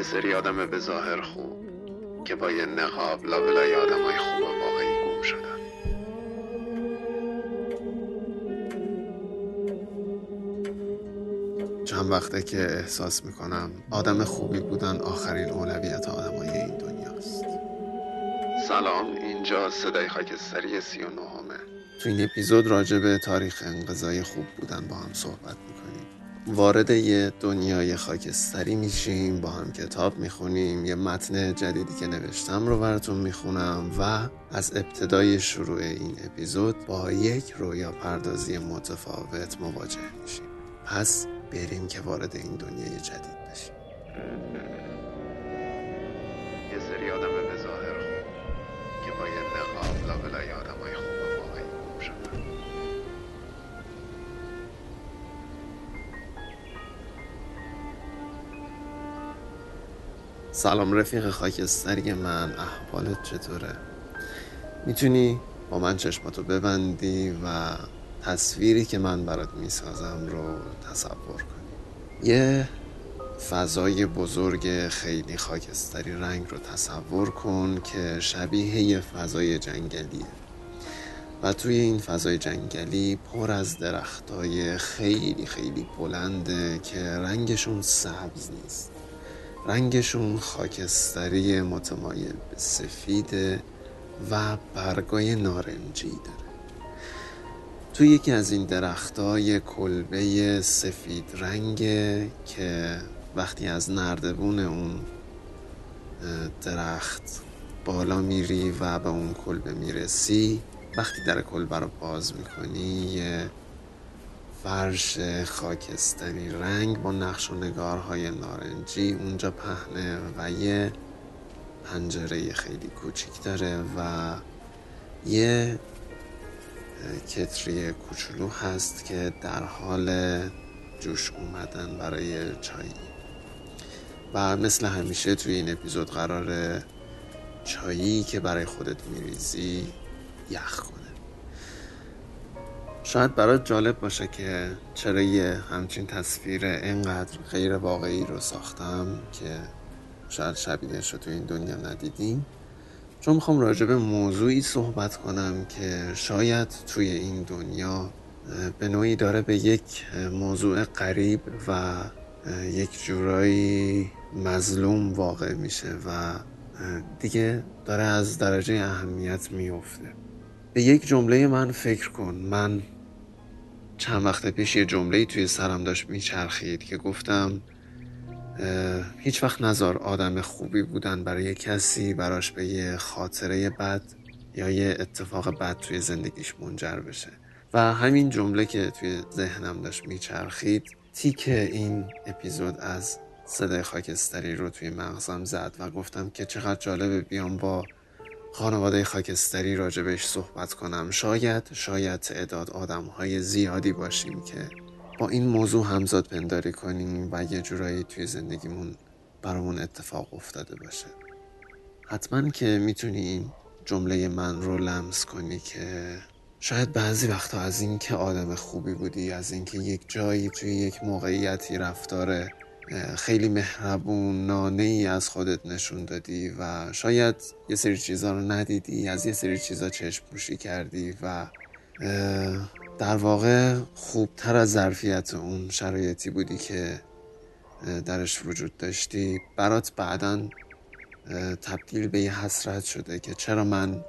یه سری آدم به ظاهر خوب که با یه نقاب لابلای آدم های خوب واقعی گم شدن. چند وقته که احساس می‌کنم آدم خوبی بودن آخرین اولویت آدمای این دنیاست. سلام اینجا صدای خاکستری سی و نهمه. تو این اپیزود راجع به تاریخ انقضای خوب بودن با هم صحبت می‌کنیم. وارد یه دنیای خاکستری میشیم با هم کتاب می‌خونیم یه متن جدیدی که نوشتم رو براتون می‌خونم و از ابتدای شروع این اپیزود با یک رویا پردازی متفاوت مواجه میشیم. پس بریم که وارد این دنیای جدید بشیم. سلام رفیق خاکستری من احوالت چطوره؟ می‌تونی با من چشماتو ببندی و تصویری که من برات می‌سازم رو تصور کنی. یه فضای بزرگ خیلی خاکستری رنگ رو تصور کن که شبیه یه فضای جنگلیه. و توی این فضای جنگلی پر از درختای خیلی خیلی بلنده که رنگشون سبز نیست. رنگشون خاکستری متمایل به سفیده و برگای نارنجی داره. توی یکی از این درختها یه کلبه سفید رنگه که وقتی از نردبون اون درخت بالا میری و به اون کلبه می‌رسی وقتی در کلبه رو باز می‌کنی یه فرش خاکستری رنگ با نقش و نگارهای نارنجی اونجا پهنه و یه پنجره خیلی کوچیک داره و یه کتری کوچولو هست که در حال جوش اومدن برای چایی. و مثل همیشه توی این اپیزود قرار چایی که برای خودت میریزی یخ کنه شاید برات جالب باشه که چرا یه همچین تصویر اینقدر غیر واقعی رو ساختم که شاید شبیهش رو توی این دنیا ندیدیم. چون می‌خوام راجع به موضوعی صحبت کنم که شاید توی این دنیا به نوعی داره به یک موضوع قریب و یک جورایی مظلوم واقع میشه و دیگه داره از درجه اهمیت میفته به یک جمله من فکر کن. من چند وقت پیش یه جمله توی سرم داشت میچرخید که گفتم هیچ وقت نظر آدم خوبی بودن برای کسی براش به یه خاطره بد یا یه اتفاق بد توی زندگیش منجر بشه. و همین جمله که توی ذهنم داشت میچرخید تیک این اپیزود از صدای خاکستری رو توی مغزم زد و گفتم که چقدر جالبه بیام با خانواده خاکستری راجبش صحبت کنم. شاید شاید تعداد آدم های زیادی باشیم که با این موضوع همزاد پنداری کنیم و یه جورایی توی زندگیمون برامون اتفاق افتاده باشه. حتما که می‌تونی این جمله من رو لمس کنی که شاید بعضی وقتا از اینکه آدم خوبی بودی از اینکه یک جایی توی یک موقعیتی رفتار خیلی مهربون نانه ای از خودت نشون دادی و شاید یه سری چیزا رو ندیدی از یه سری چیزا چشم پوشی کردی و در واقع خوبتر از ظرفیت اون شرایطی بودی که درش وجود داشتی. برات بعدا تبدیل به یه حسرت شده که چرا من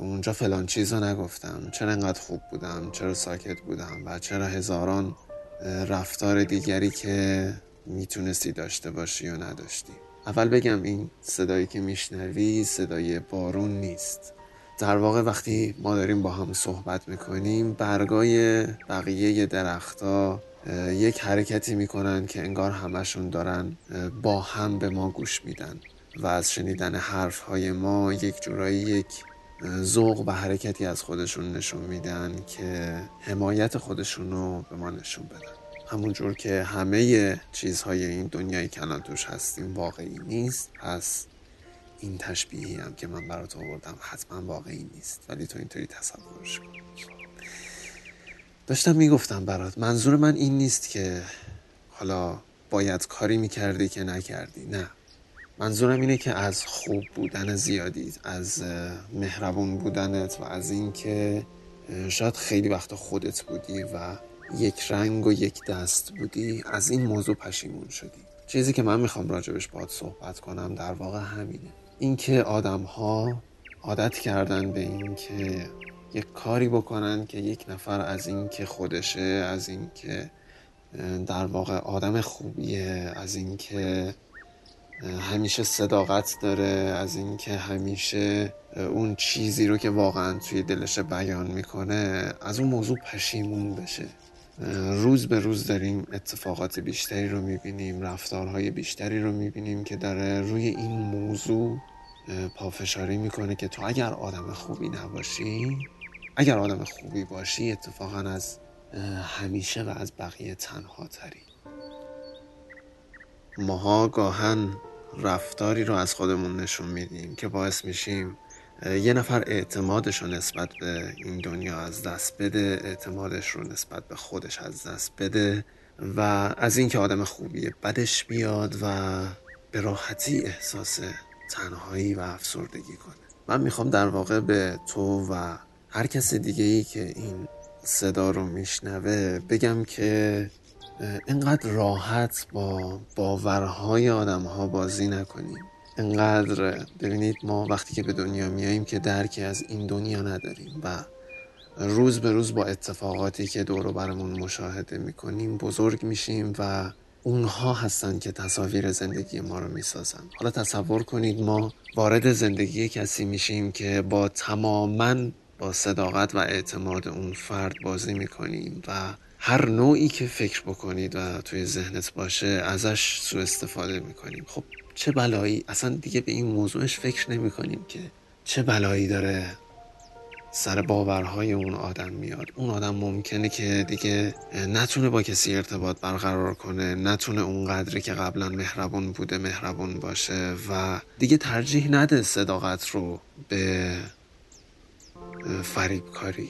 اونجا فلان چیز نگفتم؟ چرا انقدر خوب بودم؟ چرا ساکت بودم؟ و چرا هزاران رفتار دیگری که می‌تونستی داشته باشی یا نداشتی. اول بگم این صدایی که میشنوی صدای بارون نیست. در واقع وقتی ما داریم با هم صحبت می‌کنیم برگای بقیه درختها یک حرکتی می‌کنن که انگار همشون دارن با هم به ما گوش میدن و از شنیدن حرف های ما یک جورایی یک ذوق و حرکتی از خودشون نشون میدن که حمایت خودشون رو به ما نشون بدن. همونجور که همه چیزهای این دنیای که توش هستیم واقعی نیست. پس این تشبیهی هم که من برات آوردم حتما واقعی نیست. ولی تو اینطوری تصورش کن. داشتم می‌گفتم برات منظور من این نیست که حالا باید کاری می‌کردی که نکردی. نه. منظورم اینه که از خوب بودن زیادی از مهربون بودنت و از اینکه شاید خیلی وقت خودت بودی و یک رنگ و یک دست بودی از این موضوع پشیمون شدی. چیزی که من می‌خوام راجبش باید صحبت کنم در واقع همینه. اینکه آدم ها عادت کردن به اینکه یک کاری بکنن که یک نفر از اینکه خودشه از اینکه در واقع آدم خوبیه از اینکه همیشه صداقت داره از اینکه همیشه اون چیزی رو که واقعا توی دلش بیان می‌کنه از اون موضوع پشیمون بشه. روز به روز داریم اتفاقات بیشتری رو می‌بینیم رفتارهای بیشتری رو می‌بینیم که داره روی این موضوع پافشاری می‌کنه که تو اگر آدم خوبی نباشی اگر آدم خوبی باشی اتفاقا از همیشه و از بقیه تنها تری. ماها گاهن رفتاری رو از خودمون نشون میدیم که باعث میشیم یه نفر اعتمادش رو نسبت به این دنیا از دست بده اعتمادش رو نسبت به خودش از دست بده و از اینکه آدم خوبیه بدش بیاد و به راحتی احساس تنهایی و افسردگی کنه. من می‌خوام در واقع به تو و هر کس دیگه ای که این صدا رو میشنوه بگم که اینقدر راحت با باورهای آدم ها بازی نکنیم. اینقدر ببینید ما وقتی که به دنیا میاییم که درکی از این دنیا نداریم و روز به روز با اتفاقاتی که دور برمون مشاهده می‌کنیم بزرگ میشیم و اونها هستن که تصاویر زندگی ما رو می‌سازن. حالا تصور کنید ما وارد زندگی کسی میشیم که با تماما با صداقت و اعتماد اون فرد بازی می‌کنیم و هر نوعی که فکر بکنید و توی ذهنت باشه ازش سوء استفاده می‌کنیم. خب چه بلایی؟ اصلا دیگه به این موضوعش فکر نمی کنیم که چه بلایی داره سر باورهای اون آدم میاد. اون آدم ممکنه که دیگه نتونه با کسی ارتباط برقرار کنه نتونه اون قدری که قبلا مهربون بوده مهربون باشه و دیگه ترجیح نده صداقت رو به فریبکاری.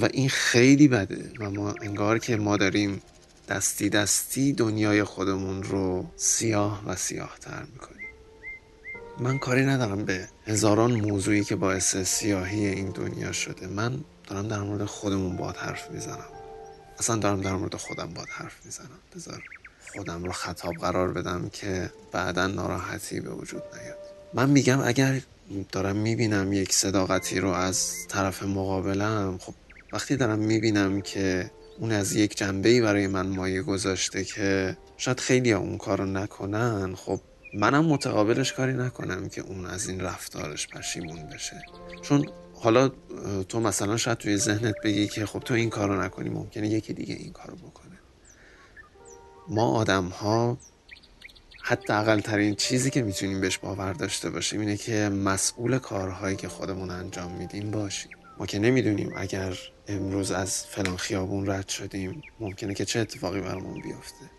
و این خیلی بده و ما انگار که ما داریم دستی دستی دنیای خودمون رو سیاه و سیاه تر می‌کنیم. من کاری ندارم به هزاران موضوعی که باعث سیاهی این دنیا شده. من دارم در مورد خودمون باد حرف می‌زنم. اصلا دارم در مورد خودم باد حرف می‌زنم. بذار خودم رو خطاب قرار بدم که بعدا ناراحتی به وجود نیاد. من میگم اگر دارم می‌بینم یک صداقتی رو از طرف مقابلم خب وقتی دارم می‌بینم که اون از یک جنبه برای من مایه گذاشته که شاید خیلی اون کارو نکنن. خب منم متقابلش کاری نکنم که اون از این رفتارش پشیمون بشه. چون حالا تو مثلا شاید توی ذهنت بگی که خب تو این کارو نکنی ممکنه یکی دیگه این کارو بکنه. ما آدم ها حتی اقل ترین چیزی که می‌تونیم بهش باور داشته باشیم اینه که مسئول کارهایی که خودمون انجام میدیم باشیم. ما که نمی‌دونیم اگر امروز از فلان خیابون رد شدیم. ممکنه که چه اتفاقی برامون بیفته.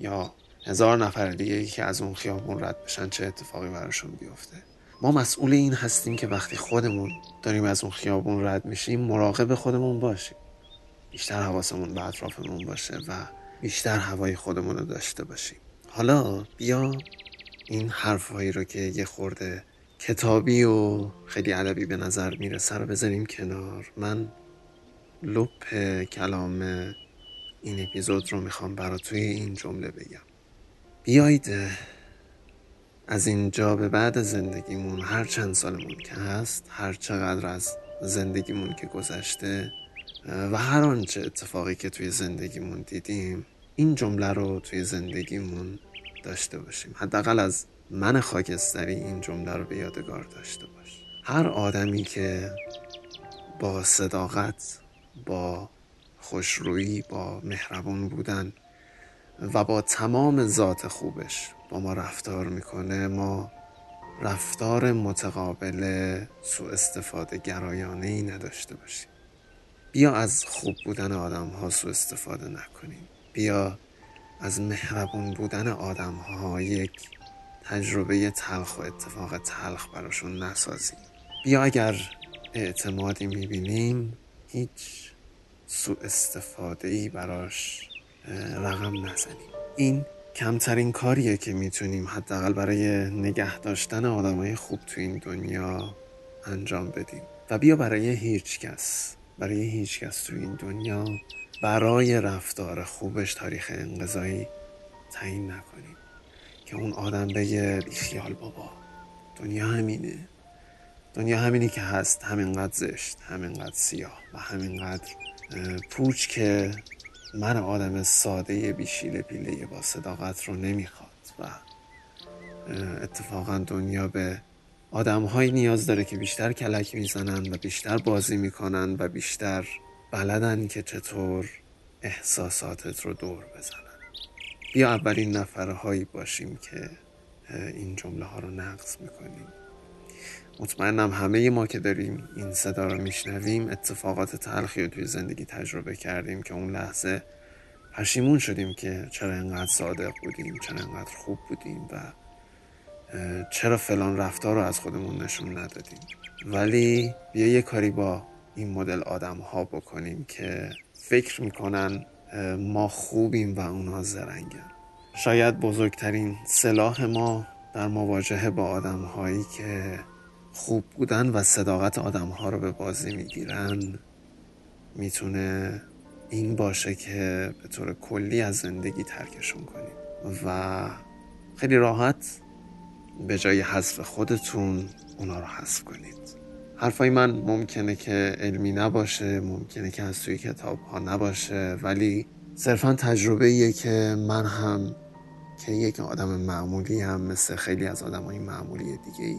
یا هزار نفر دیگه که از اون خیابون رد بشن چه اتفاقی براشون بیفته. ما مسئول این هستیم که وقتی خودمون داریم از اون خیابون رد میشیم مراقب خودمون باشیم. بیشتر حواسمون به اطرافمون باشه و بیشتر هوای خودمون رو داشته باشیم. حالا بیا این حرفهایی رو که یه خورده کتابی و خیلی ادبی به نظر می‌رسه رو بذاریم کنار. من لپ کلام این اپیزود رو می‌خوام برا توی این جمله بگم. بیایید از اینجا به بعد زندگیمون هر چند سالمون که هست هر چقدر از زندگیمون که گذشته و هر آنچه اتفاقی که توی زندگیمون دیدیم این جمله رو توی زندگیمون داشته باشیم. حداقل از من خاکستری این جمله رو به یادگار داشته باش. هر آدمی که با صداقت با خوشرویی با مهربون بودن و با تمام ذات خوبش با ما رفتار می‌کنه. ما رفتار متقابل سوء استفاده گرایانه ای نداشته باشیم. بیا از خوب بودن آدم ها سوء استفاده نکنیم. بیا از مهربون بودن آدم ها یک تجربه تلخ و اتفاق تلخ براشون نسازیم. بیا اگر اعتمادی می‌بینیم هیچ سوء استفاده ای براش رقم نزنیم. این کمترین کاریه که می‌تونیم حداقل برای نگه داشتن آدمای خوب تو این دنیا انجام بدیم. و بیا برای هیچ کس برای هیچ کس تو این دنیا برای رفتار خوبش تاریخ انقضایی تعیین نکنیم. که اون آدم بگه خیال بابا. دنیا همینه. دنیا همینی که هست همینقدر زشت همینقدر سیاه و همینقدر پوچ که من آدم ساده بیشیل پیله با صداقت رو نمی‌خواد و اتفاقا دنیا به آدم های نیاز داره که بیشتر کلک می‌زنن و بیشتر بازی می‌کنن و بیشتر بلدن که چطور احساساتت رو دور بزنن. بیا اولین نفرهایی باشیم که این جمله ها رو نقض می‌کنیم. مطمئنم همه ما که داریم این صدا رو میشنویم اتفاقات تلخی رو توی زندگی تجربه کردیم که اون لحظه پشیمون شدیم که چرا انقدر صادق بودیم چرا انقدر خوب بودیم و چرا فلان رفتار رو از خودمون نشون ندادیم. ولی بیا یه کاری با این مدل آدم ها بکنیم که فکر می‌کنن ما خوبیم و اونها زرنگن. شاید بزرگترین سلاح ما در مواجهه با آدم هایی که خوب بودن و صداقت آدم ها رو به بازی می‌گیرن. می‌تونه این باشه که به طور کلی از زندگی ترکشون کنیم. و خیلی راحت به جای حذف خودتون اونا رو حذف کنید. حرفای من ممکنه که علمی نباشه ممکنه که از توی کتاب ها نباشه ولی صرفا تجربه ایه که من هم که یک آدم معمولی هم مثل خیلی از آدم های معمولی دیگه ای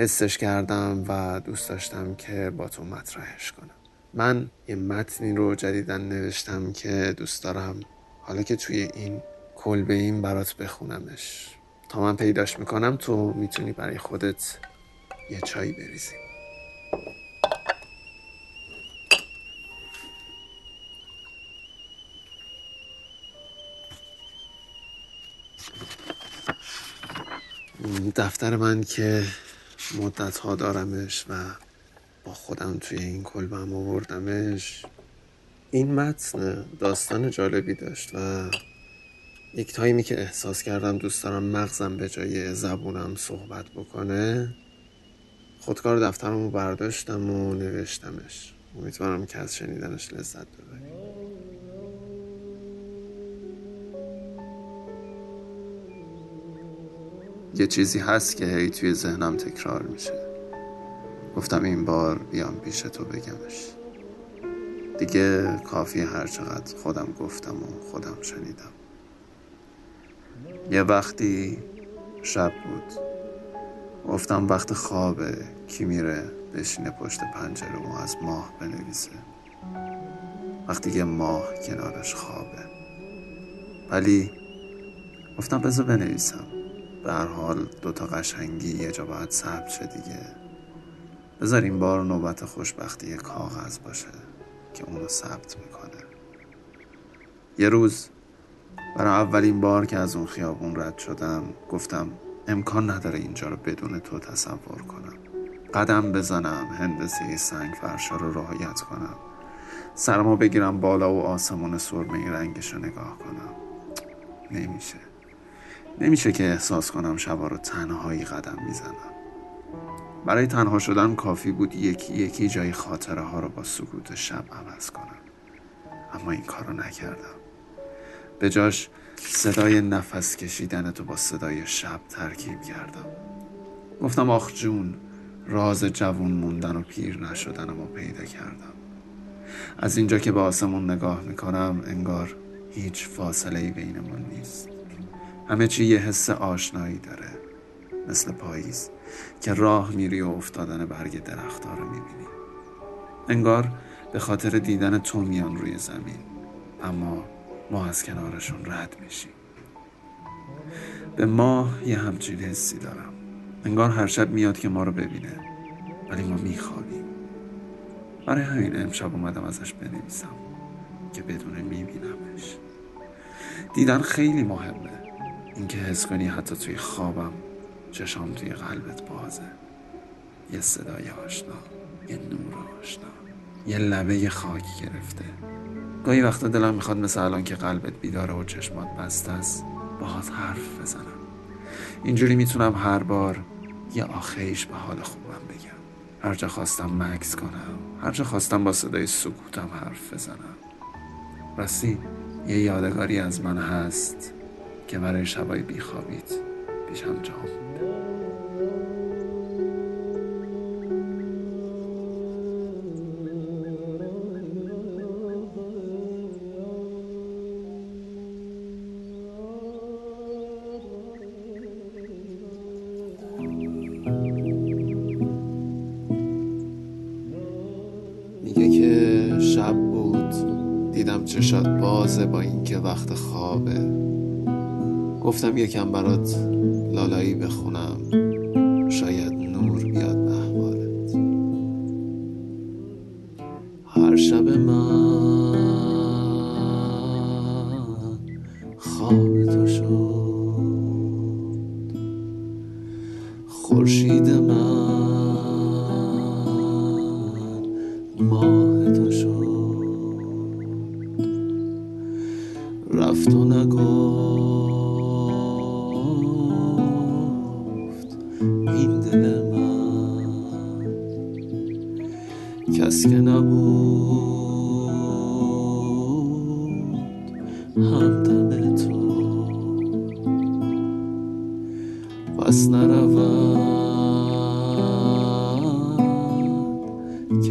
حسش کردم و دوست داشتم که با تو مطرحش کنم. من یه متنی رو جدیدن نوشتم که دوست دارم حالا که توی این کلبه این برات بخونمش. تا من پیداش می‌کنم تو می‌تونی برای خودت یه چایی بریزی. دفتر من که مدت ها دارمش و با خودم توی این کلبم آوردمش. این متن داستان جالبی داشت و یک تایمی که احساس کردم دوست دارم مغزم به جای زبونم صحبت بکنه خودکار دفترم رو برداشتم و نوشتمش. امیدوارم که از شنیدنش لذت ببریم. یه چیزی هست که هی توی ذهنم تکرار میشه. گفتم این بار بیام پیش تو بگمش. دیگه کافی هر چقدر خودم گفتم و خودم شنیدم. یه وقتی شب بود. گفتم وقت خوابه. کی میره بشینه پشت پنجره و از ماه بنویسه. وقتی که ماه کنارش خوابه. ولی گفتم بذار بنویسم. هر حال دوتا قشنگی یه جا باید ثبت شه دیگه. بذار این بار نوبت خوشبختی کاغذ باشه که اونو ثبت می‌کنه. یه روز برای اولین بار که از اون خیابون رد شدم گفتم امکان نداره اینجا رو بدون تو تصور کنم. قدم بزنم هندسه سنگ فرشا رو رعایت کنم. سرما بگیرم بالا و آسمون سرمه رنگش رو نگاه کنم. نمیشه. نمیشه که احساس کنم شبا رو تنهایی قدم می‌زنم. برای تنها شدن کافی بود یکی یکی جای خاطره ها رو با سکوت شب عوض کنم. اما این کار رو نکردم. به جاش صدای نفس کشیدن تو با صدای شب ترکیب کردم. گفتم آخ جون راز جوون موندن و پیر نشدن ما پیدا کردم. از اینجا که به آسمون نگاه می‌کنم انگار هیچ فاصله ای بینمون نیست. همه چی یه حس آشنایی داره مثل پاییز که راه میری و افتادن برگ درختها رو می‌بینی. انگار به خاطر دیدن تو میان روی زمین اما ما از کنارشون رد میشیم. به ما یه همچین حسی دارم. انگار هر شب میاد که ما رو ببینه ولی ما میخوابیم. برای همین امشب اومدم ازش بنویسم که بدون میبینمش. دیدن خیلی مهمه. اینکه حس کنی حتی توی خوابم چشام توی قلبت بازه. یه صدای آشنا یه نور آشنا یه لبه خاکی گرفته. گاهی وقتا دلم می‌خواد مثل الان که قلبت بیداره و چشمات بسته است باهات حرف بزنم. اینجوری می‌تونم هر بار یه آخیش به حال خوبم بگم. هر جا خواستم مکس کنم هر جا خواستم با صدای سکوتم حرف بزنم. راستی یه یادگاری از من هست. که برای شبای بیخوابیت پیشم جام شب بود. دیدم چشات بازه با اینکه وقت خوابه. گفتم یکم برات لالایی بخونم.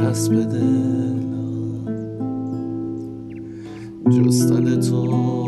کس به دلم جستن تو.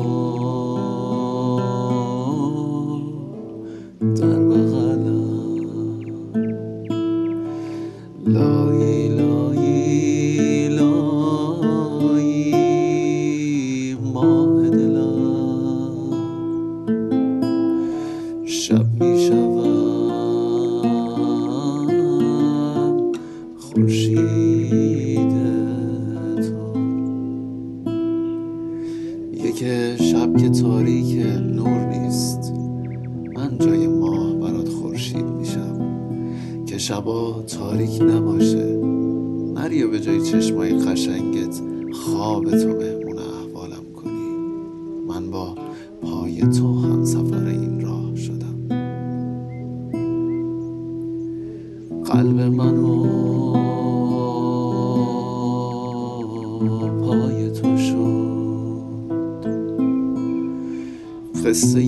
قلب منو پای تو شد. قصه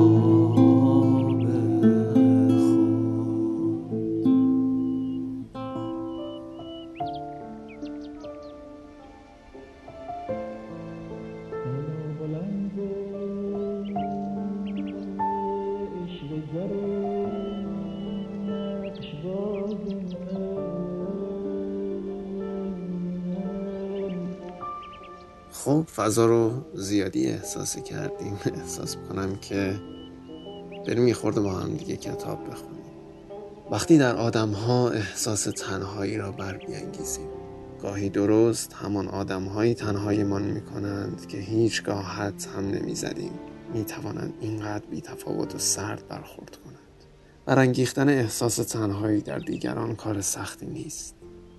در فضا رو زیادی احساسی کردیم. احساس کنم که بریم یه خورده با هم دیگه کتاب بخونیم. وقتی در آدم ها احساس تنهایی را بر بیانگیزیم. گاهی درست همان آدم هایی تنهایمان می کنند که هیچگاه حد هم نمی زدیم می توانند اینقدر بی تفاوت و سرد برخورد کنند. برانگیختن احساس تنهایی در دیگران کار سختی نیست.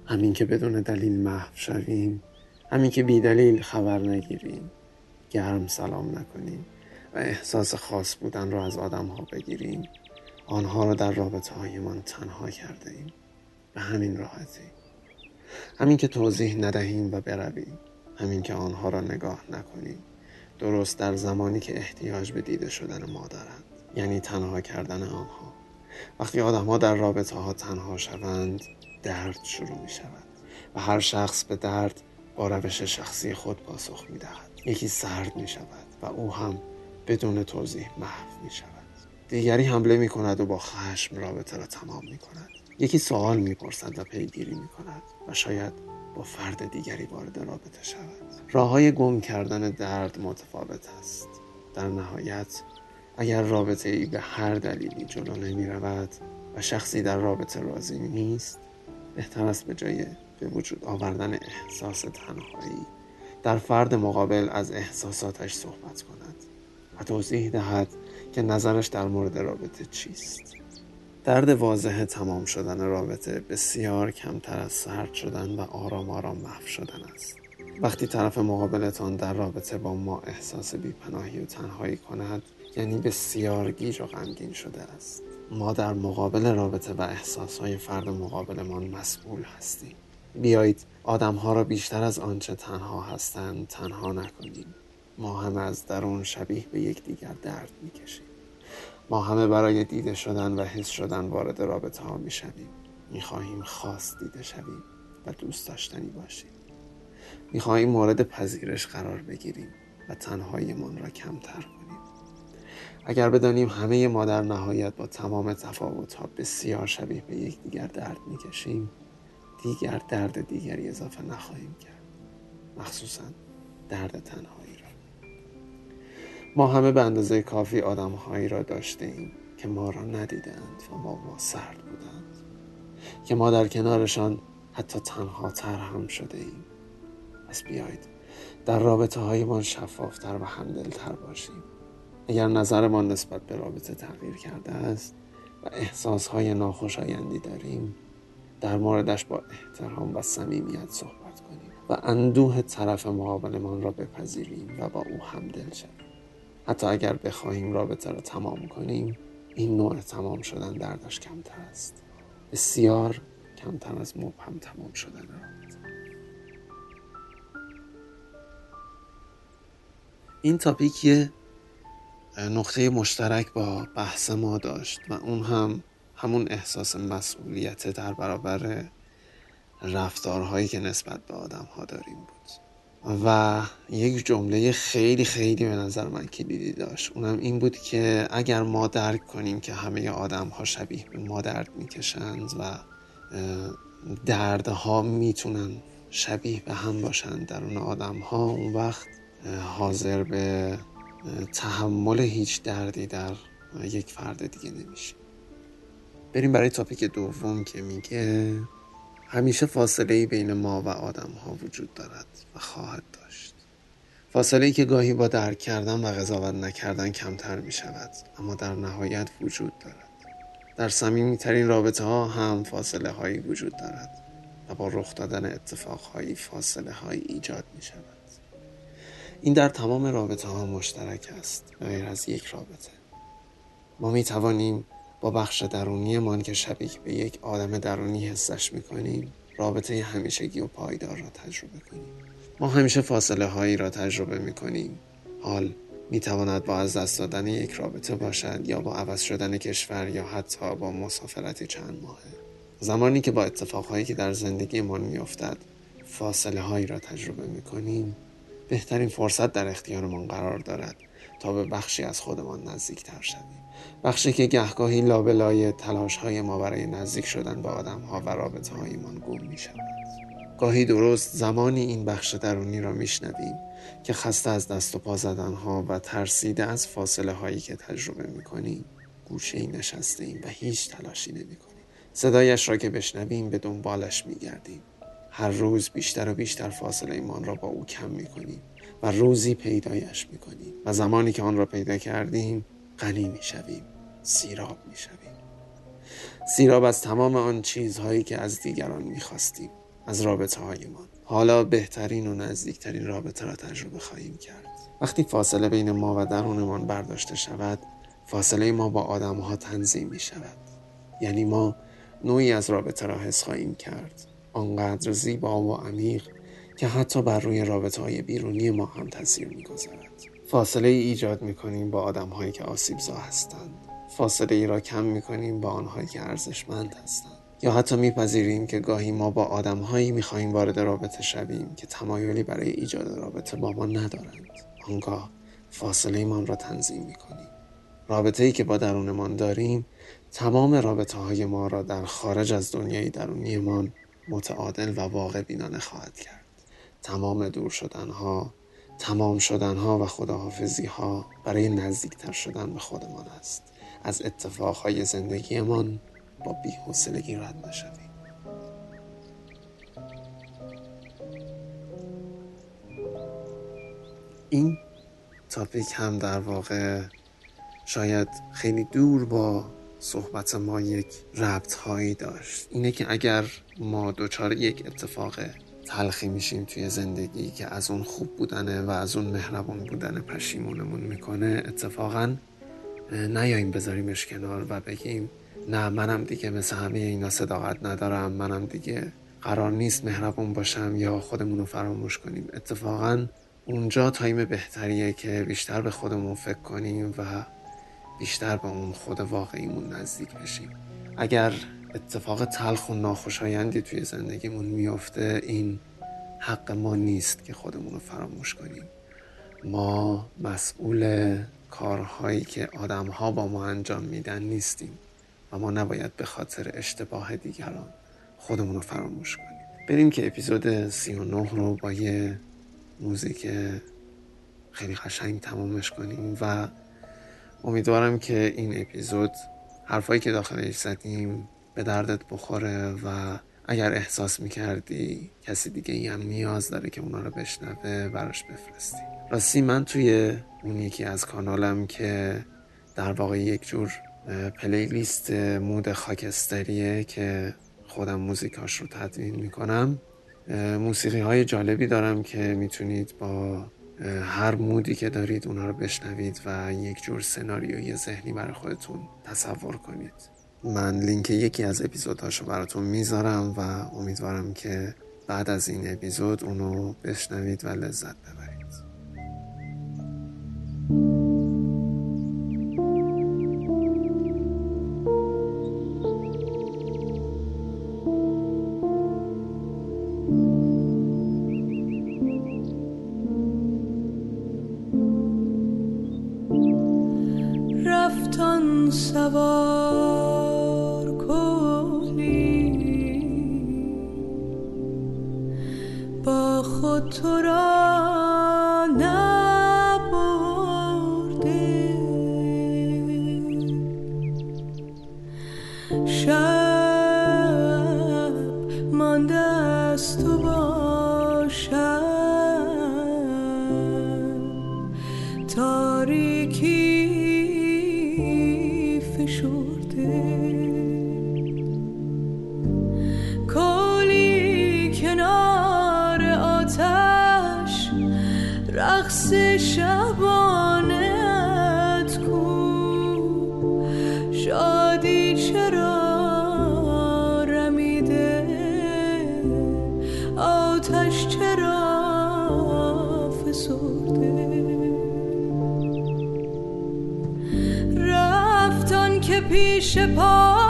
همین که بدون دلیل محو شویم همین که بی دلیل خبر نگیریم گرم سلام نکنیم و احساس خاص بودن را از آدم ها بگیریم. آنها را در رابطه هایمان تنها کرده ایم به همین راحتی. همین که توضیح ندهیم و برویم. همین که آنها را نگاه نکنیم. درست در زمانی که احتیاج به دیده شدن ما دارند. یعنی تنها کردن آنها. وقتی آدم ها در رابطه ها تنها شوند درد شروع می شود و هر شخص به درد با روش شخصی خود پاسخ می دهد یکی سرد می شود و او هم بدون توضیح محو می شود دیگری حمله می کند و با خشم رابطه را تمام می کند یکی سوال می پرسد و پیگیری می کند و شاید با فرد دیگری وارد رابطه شود. راه های گم کردن درد متفاوت است. در نهایت اگر رابطه ای به هر دلیلی جلو نمی رود و شخصی در رابطه راضی نیست بهتر است به جای به وجود آوردن احساس تنهایی. در فرد مقابل از احساساتش صحبت کند و توضیح دهد که نظرش در مورد رابطه چیست. درد واضح تمام شدن رابطه بسیار کمتر از سرد شدن و آرام آرام محو شدن است. وقتی طرف مقابلتان در رابطه با ما احساس بیپناهی و تنهایی کند یعنی بسیار گیج و غمگین شده است. ما در مقابل رابطه و احساسهای فرد مقابلمان مسئول هستیم. بیایید آدمها را بیشتر از آنچه تنها هستند تنها نکنیم. ما همه از درون شبیه به یکدیگر درد می‌کشیم. ما همه برای دیده شدن و حس شدن وارد رابطه ها می شویم می خواهیم خاص دیده شویم و دوست داشتنی باشیم. می خواهیم مورد پذیرش قرار بگیریم و تنهاییمان را کمتر کنیم. اگر بدانیم همه ما در نهایت با تمام تفاوت ها بسیار شبیه به یکدیگر درد می کشیم دیگر درد دیگری اضافه نخواهیم کرد. مخصوصا درد تنهایی را. ما همه به اندازه کافی آدمهایی را داشته ایم که ما را ندیدند و با ما سرد بودند. که ما در کنارشان حتی تنها تر هم شده ایم پس بیایید در رابطه هایمان شفافتر و همدلتر باشیم. اگر نظرمان نسبت به رابطه تغییر کرده است و احساس های ناخوشایندی داریم در موردش با احترام و صمیمیت صحبت کنیم و اندوه طرف مقابلمان را بپذیریم و با او همدل شویم. حتی اگر بخواهیم رابطه را تمام کنیم این نوع تمام شدن دردش کمتر است. بسیار کمتر از مبهم تمام شدن رابطه این تاپیک یه نقطه مشترک با بحث ما داشت و اون هم همون احساس مسئولیت در برابر رفتارهایی که نسبت به آدم ها داریم بود. و یک جمله خیلی خیلی به نظر من کلیدی داشت. اونم این بود که اگر ما درک کنیم که همه آدم ها شبیه به ما درد می‌کشند و دردها می‌تونن شبیه به هم باشند درون آدم ها اون وقت حاضر به تحمل هیچ دردی در یک فرد دیگه نمیشه بریم برای تاپیک دوم که میگه همیشه فاصله ای بین ما و آدم ها وجود دارد و خواهد داشت. فاصله ای که گاهی با درک کردن و قضاوت نکردن کمتر می شود اما در نهایت وجود دارد. در صمیمیترین رابطه ها هم فاصله هایی وجود دارد و با رخ دادن اتفاق هایی فاصله هایی ایجاد می شود این در تمام رابطه ها مشترک است غیر از یک رابطه. ما می توانیم با بخش درونیمان که شبیه به یک آدم درونی حسش می‌کنیم رابطه همیشگی و پایدار را تجربه کنیم. ما همیشه فاصله هایی را تجربه می‌کنیم. حال می تواند با از دست دادن یک رابطه باشد یا با عوض شدن کشور یا حتی با مسافرتی چند ماهه. زمانی که با اتفاقهایی که در زندگیمان میافتد فاصله هایی را تجربه می‌کنیم بهترین فرصت در اختیارمان قرار دارد. تا به بخشی از خودمان نزدیکتر شویم بخشی که گهگاهی لابلای تلاش های ما برای نزدیک شدن به آدم ها و رابطه هایمان گم می شود. گاهی درست زمانی این بخش درونی را میشنویم که خسته از دست و پا زدن ها و ترسیده از فاصله هایی که تجربه می کنیم گوشه ای نشسته ایم و هیچ تلاشی نمی کنیم. صدایش را که بشنویم به دنبالش می گردیم. هر روز بیشتر و بیشتر فاصله ایمان را با او کم می کنیم و روزی پیدایش می کنیم و زمانی که آن را پیدا کردیم غنی می شویم سیراب می شویم سیراب از تمام آن چیزهایی که از دیگران می خواستیم از رابطه هایمان حالا بهترین و نزدیکترین رابطه را تجربه خواهیم کرد. وقتی فاصله بین ما و درونمان برداشته شود فاصله ما با آدم ها تنظیم می شود یعنی ما نوعی از رابطه را حس خواهیم کرد. آنقدر زیبا و عمیق که حتی بر روی رابطه های بیرونی ما هم تاثیر می‌گذارد. فاصله ای ایجاد می کنیم با آدم هایی که آسیبزا هستند. فاصله ای را کم می کنیم با آنهایی که ارزشمند هستند. یا حتی میپذیریم که گاهی ما با آدم هایی می خواهیم وارد رابطه شویم که تمایلی برای ایجاد رابطه با ما ندارند. آنگاه فاصله ایمان را تنظیم می کنیم رابطه ای که با درونمان داریم تمام رابطه های ما را در خارج از دنیای درونیمان متعادل و واقع بینانه خواهد کرد. تمام دور شدن ها تمام شدن ها و خداحافظی ها برای نزدیکتر شدن به خودمان است. از اتفاقهای زندگیمان با بیحوصلگی رد نشویم. این تاپیک هم در واقع شاید خیلی دور با صحبت ما یک ربط هایی داشت. اینه که اگر ما دچار یک اتفاق تلخی میشیم توی زندگی که از اون خوب بودنه و از اون مهربون بودن پشیمونمون می‌کنه اتفاقا نیاییم بذاریمش کنار و بگیم نه منم دیگه مثل همه اینا صداقت ندارم منم دیگه قرار نیست مهربون باشم یا خودمون رو فراموش کنیم. اتفاقا اونجا تایم بهتریه که بیشتر به خودمون فکر کنیم و بیشتر به اون خود واقعیمون نزدیک بشیم. اگر اتفاق تلخ و ناخوشایندی توی زندگیمون میفته این حق ما نیست که خودمون رو فراموش کنیم. ما مسئول کارهایی که آدمها با ما انجام میدن نیستیم و ما نباید به خاطر اشتباه دیگران خودمون رو فراموش کنیم. بریم که اپیزود 39 رو با یه موزیک خیلی قشنگ تمامش کنیم و امیدوارم که این اپیزود حرفایی که داخلش زدیم به دردت بخوره و اگر احساس می‌کردی کسی دیگه ای هم نیاز داره که اونا رو بشنوه براش بفرستی. راستی من توی اون یکی از کانالم که در واقع یک جور پلیلیست مود خاکستریه که خودم موزیکاش رو تدوین می‌کنم موسیقی های جالبی دارم که می‌تونید با هر مودی که دارید اونا رو بشنوید و یک جور سناریوی ذهنی برای خودتون تصور کنید. من لینک یکی از اپیزودهاشو براتون می‌ذارم و امیدوارم که بعد از این اپیزود اونو بشنوید و لذت ببرید. رفتان سوار پیش پایش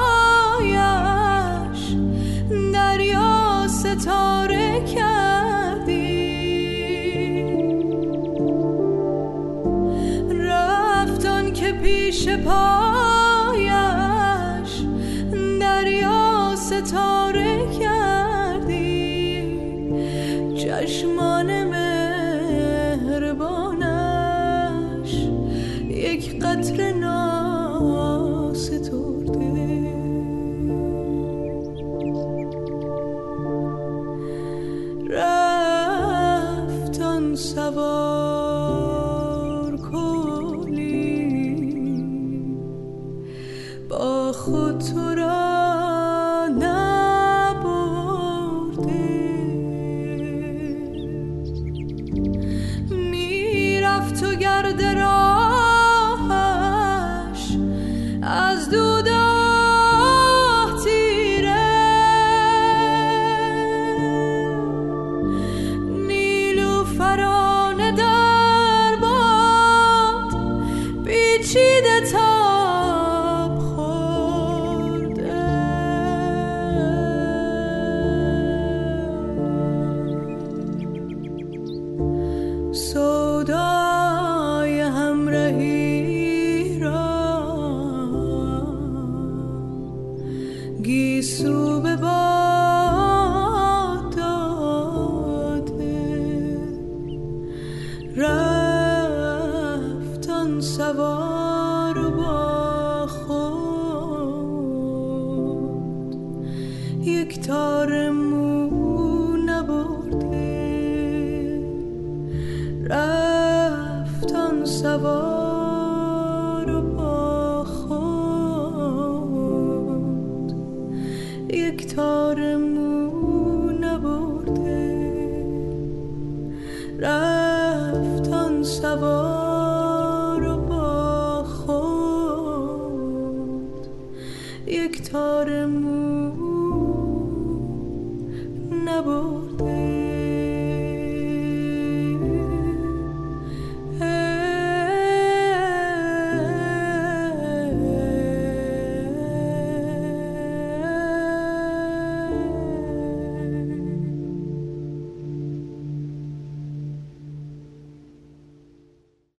با خود تو را